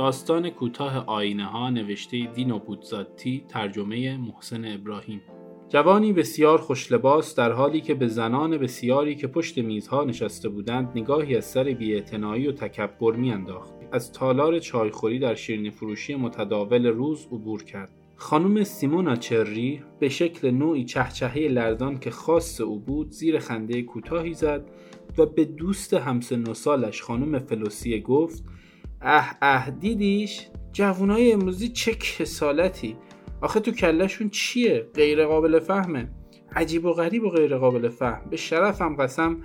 داستان کوتاه آینه ها نوشته دینو بودزاتی ترجمه محسن ابراهیم. جوانی بسیار خوشلباس در حالی که به زنان بسیاری که پشت میزها نشسته بودند نگاهی از سر بیاعتنایی و تکبر میانداخت. از تالار چایخوری در شیرینی فروشی متداول روز عبور کرد. خانم سیمونا چری به شکل نوعی چهچهه لرزان که خاص او بود زیر خنده کوتاهی زد و به دوست همسن و سالش خانم فلوسیه گفت اه اه دیدیش؟ جوانای امروزی چه کسالتی؟ آخه تو کلشون چیه؟ غیر قابل فهمه. عجیب و غریب و غیر قابل فهم. به شرفم قسم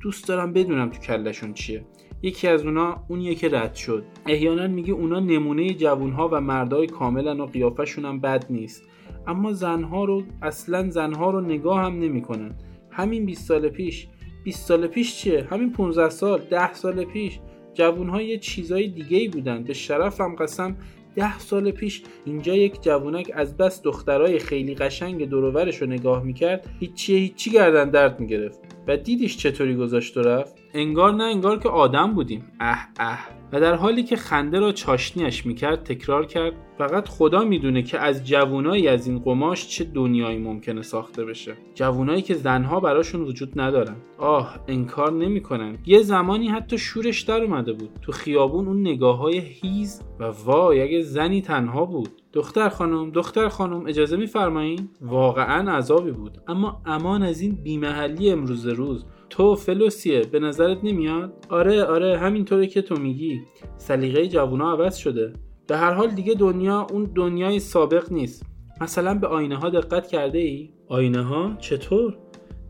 دوست دارم بدونم تو کلشون چیه. یکی از اونا اونیه که رد شد. احیانا میگه اونا نمونه جوونها و مردای کاملا و قیافشون هم بد نیست. اما زنها رو اصلا زنها رو نگاه هم نمی‌کنن. همین 20 سال پیش. 20 سال پیش چیه؟ همین 15 سال 10 سال پیش. جوونها یه چیزای دیگه ای بودن. به شرفم قسم ده سال پیش اینجا یک جوونک از بس دخترای خیلی قشنگ دورورش رو نگاه می‌کرد هیچی هیچی گردن درد می‌گرفت. و دیدیش چطوری گذاشت و رفت؟ انگار نه انگار که آدم بودیم. اه اه. و در حالی که خنده را چاشنیش می‌کرد تکرار کرد فقط خدا می‌دونه که از جوونایی از این قماش چه دنیایی ممکنه ساخته بشه. جوونایی که زنها براشون وجود ندارن. آه انکار نمی‌کنن. یه زمانی حتی شورش در اومده بود. تو خیابون اون نگاه های هیز و وای اگه زنی تنها بود. دختر خانم دختر خانم اجازه میفرمایین واقعا عذابی بود. اما امان از این بیمحلی امروز روز. تو فلوسیه به نظرت نمیاد؟ آره آره همینطوره که تو میگی. سلیقه جوونا عوض شده. به هر حال دیگه دنیا اون دنیای سابق نیست. مثلا به آینه ها دقت کرده ای؟ آینه ها چطور؟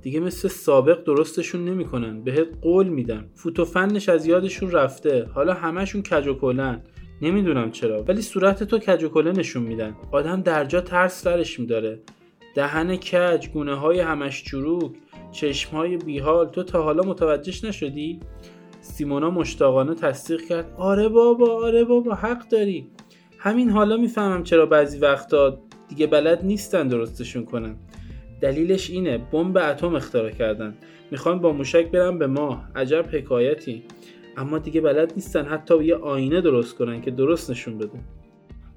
دیگه مثل سابق درستشون نمی‌کنن بهت قول میدم فوتو فنش از یادشون رفته. حالا همشون کج و کلن. نمی‌دونم چرا ولی صورت تو کج و کله نشون میدن. آدم درجا ترس سرش میداره. دهن کج گونه های همش چروک چشم های بیحال. تو تا حالا متوجهش نشدی؟ سیمونا مشتاقانه تصدیق کرد. آره بابا آره بابا حق داری. همین حالا می‌فهمم چرا بعضی وقتا دیگه بلد نیستن درستشون کنن. دلیلش اینه بمب اتم اختراع کردن. می‌خوان با موشک برن به ماه. عجب حکایتی. اما دیگه بلد نیستن حتی یه آینه درست کنن که درست نشون بده.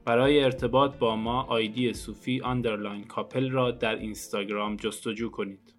برای ارتباط با ما آیدی صوفی underline کاپل را در اینستاگرام جستجو کنید.